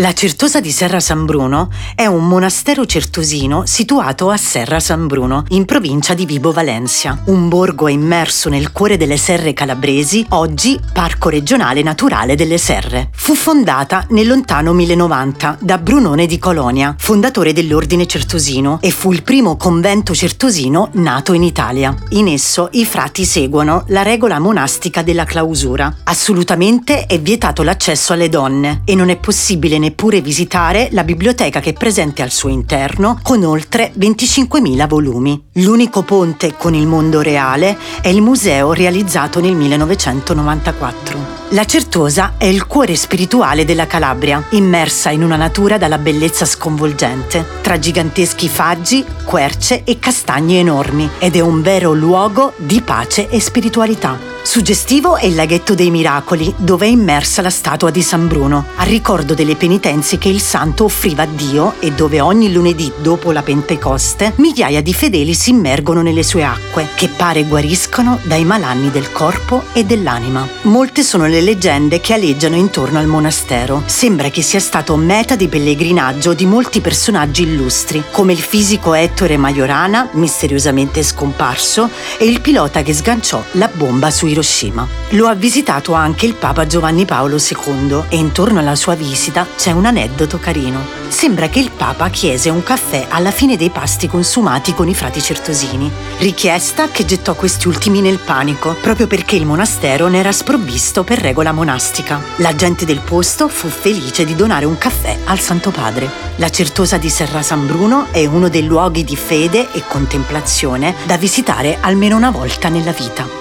La Certosa di Serra San Bruno è un monastero certosino situato a Serra San Bruno, in provincia di Vibo Valencia, un borgo immerso nel cuore delle serre calabresi, oggi Parco regionale naturale delle Serre. Fu fondata nel lontano 1090 da Brunone di Colonia, fondatore dell'ordine certosino, e fu il primo convento certosino nato in Italia. In esso i frati seguono la regola monastica della clausura. Assolutamente è vietato l'accesso alle donne e non è possibile neppure neppure visitare la biblioteca che è presente al suo interno con oltre 25.000 volumi. L'unico ponte con il mondo reale è il museo realizzato nel 1994. La Certosa è il cuore spirituale della Calabria, immersa in una natura dalla bellezza sconvolgente, tra giganteschi faggi, querce e castagne enormi, ed è un vero luogo di pace e spiritualità. Suggestivo è il laghetto dei miracoli, dove è immersa la statua di San Bruno, a ricordo delle penitenze che il santo offriva a Dio e dove ogni lunedì dopo la Pentecoste migliaia di fedeli si immergono nelle sue acque, che pare guariscono dai malanni del corpo e dell'anima. Molte sono le leggende che aleggiano intorno al monastero. Sembra che sia stato meta di pellegrinaggio di molti personaggi illustri, come il fisico Ettore Majorana, misteriosamente scomparso, e il pilota che sganciò la bomba sui Hiroshima. Lo ha visitato anche il Papa Giovanni Paolo II e intorno alla sua visita c'è un aneddoto carino. Sembra che il Papa chiese un caffè alla fine dei pasti consumati con i frati certosini, richiesta che gettò questi ultimi nel panico, proprio perché il monastero ne era sprovvisto per regola monastica. La gente del posto fu felice di donare un caffè al Santo Padre. La Certosa di Serra San Bruno è uno dei luoghi di fede e contemplazione da visitare almeno una volta nella vita.